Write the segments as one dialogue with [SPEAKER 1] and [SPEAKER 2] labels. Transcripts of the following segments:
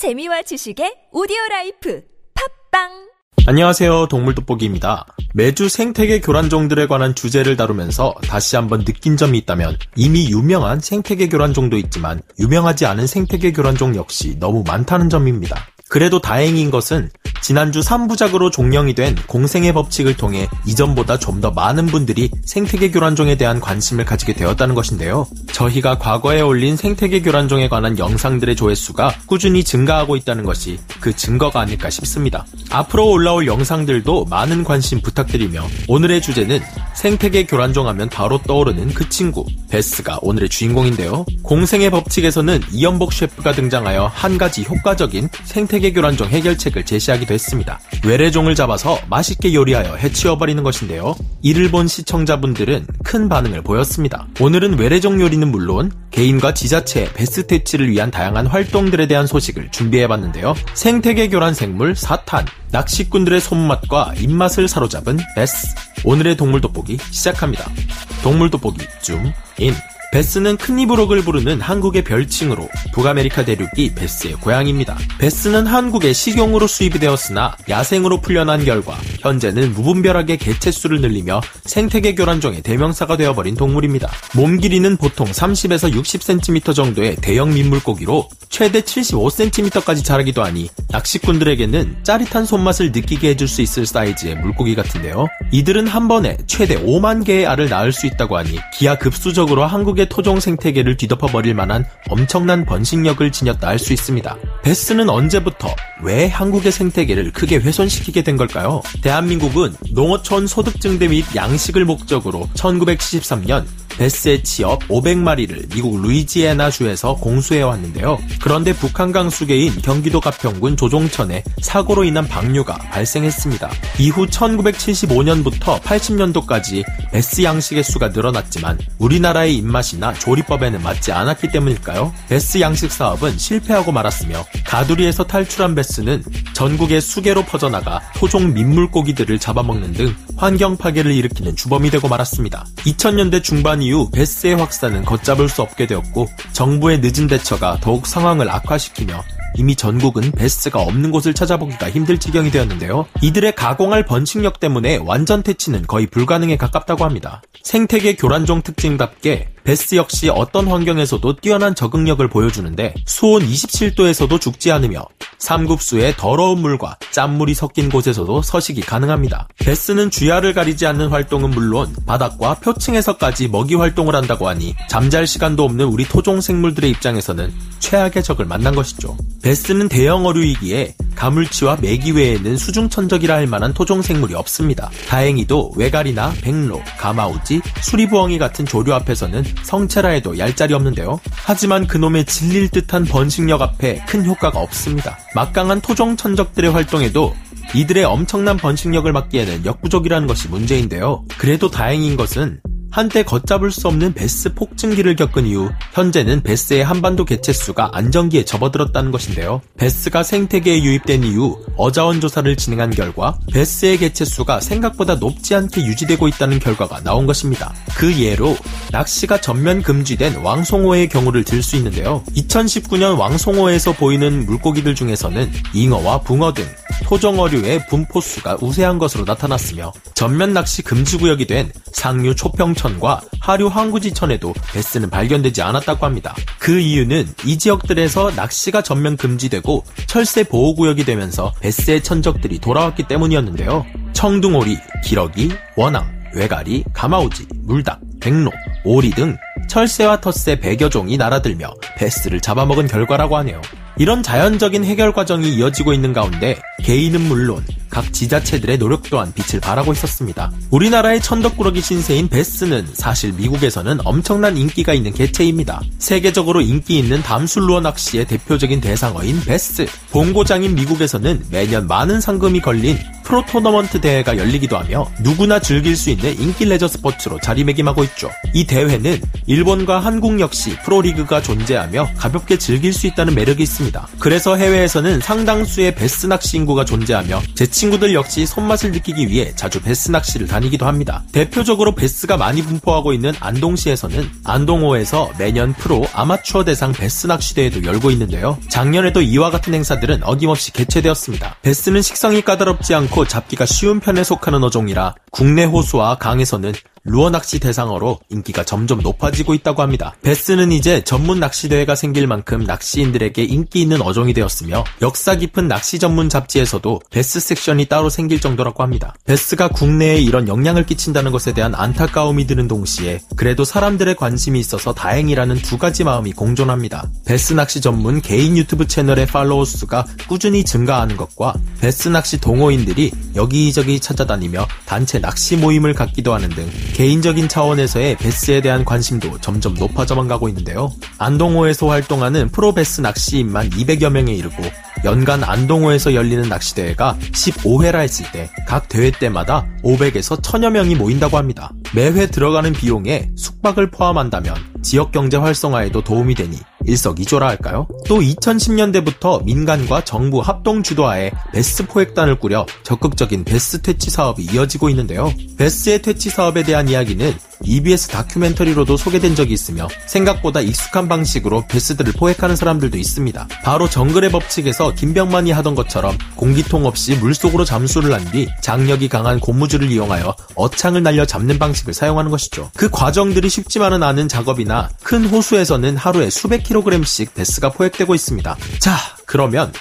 [SPEAKER 1] 재미와 지식의 오디오 라이프 팟빵
[SPEAKER 2] 안녕하세요. 동물 돋보기입니다. 매주 생태계 교란종들에 관한 주제를 다루면서 다시 한번 느낀 점이 있다면 이미 유명한 생태계 교란종도 있지만 유명하지 않은 생태계 교란종 역시 너무 많다는 점입니다. 그래도 다행인 것은 지난주 3부작으로 종영이 된 공생의 법칙을 통해 이전보다 좀 더 많은 분들이 생태계 교란종에 대한 관심을 가지게 되었다는 것인데요. 저희가 과거에 올린 생태계 교란종에 관한 영상들의 조회수가 꾸준히 증가하고 있다는 것이 그 증거가 아닐까 싶습니다. 앞으로 올라올 영상들도 많은 관심 부탁드리며 오늘의 주제는 생태계 교란종 하면 바로 떠오르는 그 친구 베스가 오늘의 주인공인데요. 공생의 법칙에서는 이연복 셰프가 등장하여 한 가지 효과적인 생태계 교란종 해결책을 제시하기도 했습니다. 외래종을 잡아서 맛있게 요리하여 해치워버리는 것인데요. 이를 본 시청자분들은 큰 반응을 보였습니다. 오늘은 외래종 요리는 물론 개인과 지자체 배스 퇴치를 위한 다양한 활동들에 대한 소식을 준비해봤는데요. 생태계 교란 생물 4탄, 낚시꾼들의 손맛과 입맛을 사로잡은 배스. 오늘의 동물 돋보기 시작합니다. 동물 돋보기 줌 인. 배스는 큰입우럭을 부르는 한국의 별칭으로 북아메리카 대륙이 배스의 고향입니다. 배스는 한국에 식용으로 수입이 되었으나 야생으로 풀려난 결과 현재는 무분별하게 개체수를 늘리며 생태계 교란종의 대명사가 되어버린 동물입니다. 몸 길이는 보통 30에서 60cm 정도의 대형 민물고기로 최대 75cm까지 자라기도 하니 낚시꾼들에게는 짜릿한 손맛을 느끼게 해줄 수 있을 사이즈의 물고기 같은데요. 이들은 한 번에 최대 5만 개의 알을 낳을 수 있다고 하니 기하급수적으로 한국 의 토종 생태계를 뒤덮어 버릴 만한 엄청난 번식력을 지녔다 할 수 있습니다. 베스는 언제부터 왜 한국의 생태계를 크게 훼손시키게 된 걸까요? 대한민국은 농어촌 소득 증대 및 양식을 목적으로 1973년 베스의 취업 500마리를 미국 루이지애나주에서 공수해 왔는데요. 그런데 북한 강 수계인 경기도 가평군 조종천에 사고로 인한 방류가 발생했습니다. 이후 1975년부터 80년도까지 베스 양식의 수가 늘어났지만 우리나라의 입맛이나 조리법에는 맞지 않았기 때문일까요? 베스 양식 사업은 실패하고 말았으며 가두리에서 탈출한 베스는 전국의 수계로 퍼져나가 토종 민물고기들을 잡아먹는 등 환경 파괴를 일으키는 주범이 되고 말았습니다. 2000년대 중반 이후 베스의 확산은 걷잡을 수 없게 되었고 정부의 늦은 대처가 더욱 상황을 악화시키며 이미 전국은 베스가 없는 곳을 찾아보기가 힘들 지경이 되었는데요. 이들의 가공할 번식력 때문에 완전 퇴치는 거의 불가능에 가깝다고 합니다. 생태계 교란종 특징답게 베스 역시 어떤 환경에서도 뛰어난 적응력을 보여주는데 수온 27도에서도 죽지 않으며 삼국수에 더러운 물과 짠물이 섞인 곳에서도 서식이 가능합니다. 베스는 주야를 가리지 않는 활동은 물론 바닥과 표층에서까지 먹이 활동을 한다고 하니 잠잘 시간도 없는 우리 토종 생물들의 입장에서는 최악의 적을 만난 것이죠. 베스는 대형 어류이기에 가물치와 메기 외에는 수중천적이라 할 만한 토종 생물이 없습니다. 다행히도 외갈이나 백로, 가마우지, 수리부엉이 같은 조류 앞에서는 성체라 해도 얄짤이 없는데요. 하지만 그놈의 질릴 듯한 번식력 앞에 큰 효과가 없습니다. 막강한 토종 천적들의 활동에도 이들의 엄청난 번식력을 막기에는 역부족이라는 것이 문제인데요. 그래도 다행인 것은 한때 걷잡을 수 없는 베스 폭증기를 겪은 이후 현재는 베스의 한반도 개체수가 안정기에 접어들었다는 것인데요. 베스가 생태계에 유입된 이후 어자원 조사를 진행한 결과 베스의 개체수가 생각보다 높지 않게 유지되고 있다는 결과가 나온 것입니다. 그 예로 낚시가 전면 금지된 왕송어의 경우를 들 수 있는데요. 2019년 왕송어에서 보이는 물고기들 중에서는 잉어와 붕어 등 토종어류의 분포수가 우세한 것으로 나타났으며 전면 낚시 금지구역이 된 상류 초평천과 하류 항구지천에도 베스는 발견되지 않았다고 합니다. 그 이유는 이 지역들에서 낚시가 전면 금지되고 철새 보호구역이 되면서 베스의 천적들이 돌아왔기 때문이었는데요. 청둥오리, 기러기, 원앙, 외가리, 가마우지, 물닭, 백로, 오리 등 철새와 텃새 100여 종이 날아들며 베스를 잡아먹은 결과라고 하네요. 이런 자연적인 해결 과정이 이어지고 있는 가운데 개인은 물론 각 지자체들의 노력 또한 빛을 발하고 있었습니다. 우리나라의 천덕꾸러기 신세인 베스는 사실 미국에서는 엄청난 인기가 있는 개체입니다. 세계적으로 인기 있는 담술루어 낚시의 대표적인 대상어인 베스. 본고장인 미국에서는 매년 많은 상금이 걸린 프로 토너먼트 대회가 열리기도 하며 누구나 즐길 수 있는 인기 레저 스포츠로 자리매김하고 있죠. 이 대회는 일본과 한국 역시 프로리그가 존재하며 가볍게 즐길 수 있다는 매력이 있습니다. 그래서 해외에서는 상당수의 배스 낚시 인구가 존재하며 제 친구들 역시 손맛을 느끼기 위해 자주 배스 낚시를 다니기도 합니다. 대표적으로 배스가 많이 분포하고 있는 안동시에서는 안동호에서 매년 프로 아마추어 대상 배스 낚시 대회도 열고 있는데요. 작년에도 이와 같은 행사들은 어김없이 개최되었습니다. 배스는 식성이 까다롭지 않고 잡기가 쉬운 편에 속하는 어종이라 국내 호수와 강에서는 루어 낚시 대상어로 인기가 점점 높아지고 있다고 합니다. 배스는 이제 전문 낚시대회가 생길 만큼 낚시인들에게 인기 있는 어종이 되었으며 역사 깊은 낚시 전문 잡지에서도 배스 섹션이 따로 생길 정도라고 합니다. 배스가 국내에 이런 영향을 끼친다는 것에 대한 안타까움이 드는 동시에 그래도 사람들의 관심이 있어서 다행이라는 두 가지 마음이 공존합니다. 배스 낚시 전문 개인 유튜브 채널의 팔로워 수가 꾸준히 증가하는 것과 배스 낚시 동호인들이 여기저기 찾아다니며 단체 낚시 모임을 갖기도 하는 등 개인적인 차원에서의 배스에 대한 관심도 점점 높아져만 가고 있는데요. 안동호에서 활동하는 프로 배스 낚시인만 200여 명에 이르고 연간 안동호에서 열리는 낚시대회가 15회라 했을 때 각 대회 때마다 500에서 1000여 명이 모인다고 합니다. 매회 들어가는 비용에 숙박을 포함한다면 지역 경제 활성화에도 도움이 되니 일석이조라 할까요? 또 2010년대부터 민간과 정부 합동 주도하에 배스 포획단을 꾸려 적극적인 배스 퇴치 사업이 이어지고 있는데요. 배스의 퇴치 사업에 대한 이야기는 EBS 다큐멘터리로도 소개된 적이 있으며 생각보다 익숙한 방식으로 베스들을 포획하는 사람들도 있습니다. 바로 정글의 법칙에서 김병만이 하던 것처럼 공기통 없이 물속으로 잠수를 한 뒤 장력이 강한 고무줄을 이용하여 어창을 날려 잡는 방식을 사용하는 것이죠. 그 과정들이 쉽지만은 않은 작업이나 큰 호수에서는 하루에 수백 킬로그램씩 베스가 포획되고 있습니다. 자, 그러면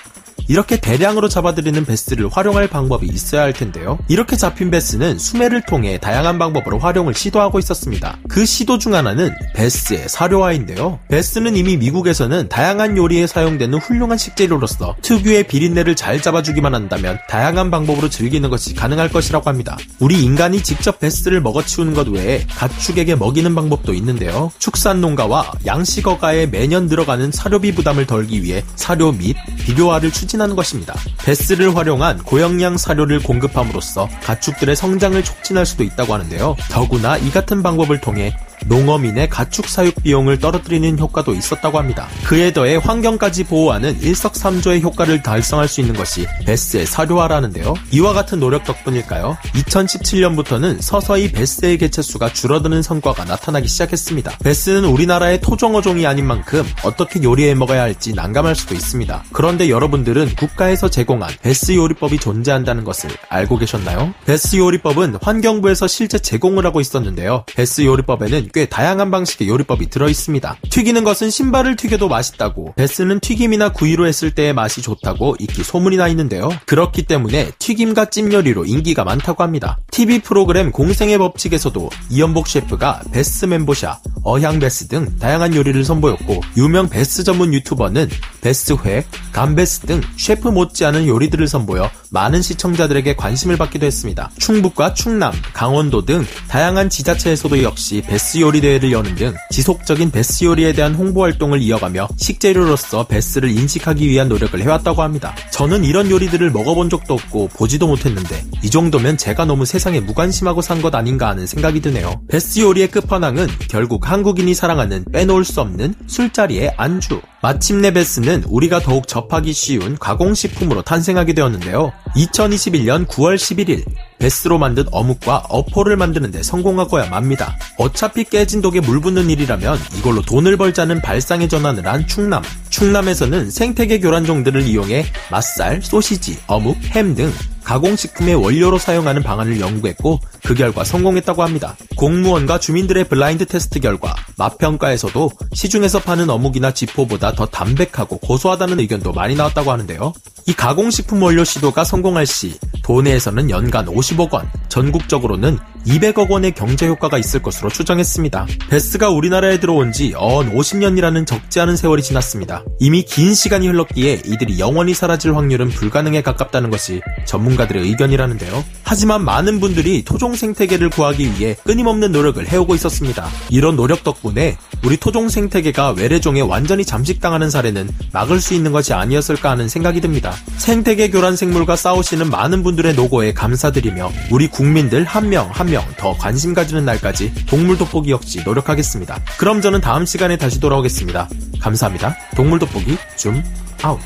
[SPEAKER 2] 이렇게 대량으로 잡아들이는 베스를 활용할 방법이 있어야 할 텐데요. 이렇게 잡힌 베스는 수매를 통해 다양한 방법으로 활용을 시도하고 있었습니다. 그 시도 중 하나는 베스의 사료화인데요. 베스는 이미 미국에서는 다양한 요리에 사용되는 훌륭한 식재료로서 특유의 비린내를 잘 잡아주기만 한다면 다양한 방법으로 즐기는 것이 가능할 것이라고 합니다. 우리 인간이 직접 베스를 먹어치우는 것 외에 가축에게 먹이는 방법도 있는데요. 축산 농가와 양식어가에 매년 들어가는 사료비 부담을 덜기 위해 사료 및 비료화를 추진 촉진하는 것입니다. 베스를 활용한 고영양 사료를 공급함으로써 가축들의 성장을 촉진할 수도 있다고 하는데요. 더구나 이 같은 방법을 통해 농어민의 가축 사육 비용을 떨어뜨리는 효과도 있었다고 합니다. 그에 더해 환경까지 보호하는 일석삼조의 효과를 달성할 수 있는 것이 베스의 사료화라는데요. 이와 같은 노력 덕분일까요? 2017년부터는 서서히 베스의 개체수가 줄어드는 성과가 나타나기 시작했습니다. 베스는 우리나라의 토종어종이 아닌 만큼 어떻게 요리해 먹어야 할지 난감할 수도 있습니다. 그런데 여러분들은 국가에서 제공한 배스 요리법이 존재한다는 것을 알고 계셨나요? 배스 요리법은 환경부에서 실제 제공을 하고 있었는데요. 배스 요리법에는 꽤 다양한 방식의 요리법이 들어있습니다. 튀기는 것은 신발을 튀겨도 맛있다고, 배스는 튀김이나 구이로 했을 때의 맛이 좋다고 익히 소문이 나 있는데요. 그렇기 때문에 튀김과 찜 요리로 인기가 많다고 합니다. TV 프로그램 공생의 법칙에서도 이연복 셰프가 배스 멘보샤, 어향 배스 등 다양한 요리를 선보였고, 유명 배스 전문 유튜버는 배스회, 감배스 등 셰프 못지않은 요리들을 선보여 많은 시청자들에게 관심을 받기도 했습니다. 충북과 충남, 강원도 등 다양한 지자체에서도 역시 배스 요리 대회를 여는 등 지속적인 배스 요리에 대한 홍보 활동을 이어가며 식재료로서 배스를 인식하기 위한 노력을 해왔다고 합니다. 저는 이런 요리들을 먹어본 적도 없고 보지도 못했는데 이 정도면 제가 너무 세상에 무관심하고 산 것 아닌가 하는 생각이 드네요. 배스 요리의 끝판왕은 결국 한국인이 사랑하는 빼놓을 수 없는 술자리의 안주. 마침내 배스는 우리가 더욱 접하기 쉬운 가공식품으로 탄생하게 되었는데요. 2021년 9월 11일 베스로 만든 어묵과 어포를 만드는데 성공하고야 맙니다. 어차피 깨진 독에 물 붓는 일이라면 이걸로 돈을 벌자는 발상의 전환을 한 충남. 충남에서는 생태계 교란종들을 이용해 맛살, 소시지, 어묵, 햄 등 가공식품의 원료로 사용하는 방안을 연구했고 그 결과 성공했다고 합니다. 공무원과 주민들의 블라인드 테스트 결과 맛평가에서도 시중에서 파는 어묵이나 지포보다 더 담백하고 고소하다는 의견도 많이 나왔다고 하는데요. 이 가공식품 원료 시도가 성공할 시 도내에서는 연간 50억 원, 전국적으로는 200억 원의 경제 효과가 있을 것으로 추정했습니다. 베스가 우리나라에 들어온 지 어언 50년이라는 적지 않은 세월이 지났습니다. 이미 긴 시간이 흘렀기에 이들이 영원히 사라질 확률은 불가능에 가깝다는 것이 전문가들의 의견이라는데요. 하지만 많은 분들이 토종 생태계를 구하기 위해 끊임없는 노력을 해오고 있었습니다. 이런 노력 덕분에 우리 토종 생태계가 외래종에 완전히 잠식당하는 사례는 막을 수 있는 것이 아니었을까 하는 생각이 듭니다. 생태계 교란 생물과 싸우시는 많은 분들의 노고에 감사드리며 우리 국민들 한 명 한 명 더 관심 가지는 날까지 동물 돋보기 역시 노력하겠습니다. 그럼 저는 다음 시간에 다시 돌아오겠습니다. 감사합니다. 동물 돋보기 줌 아웃.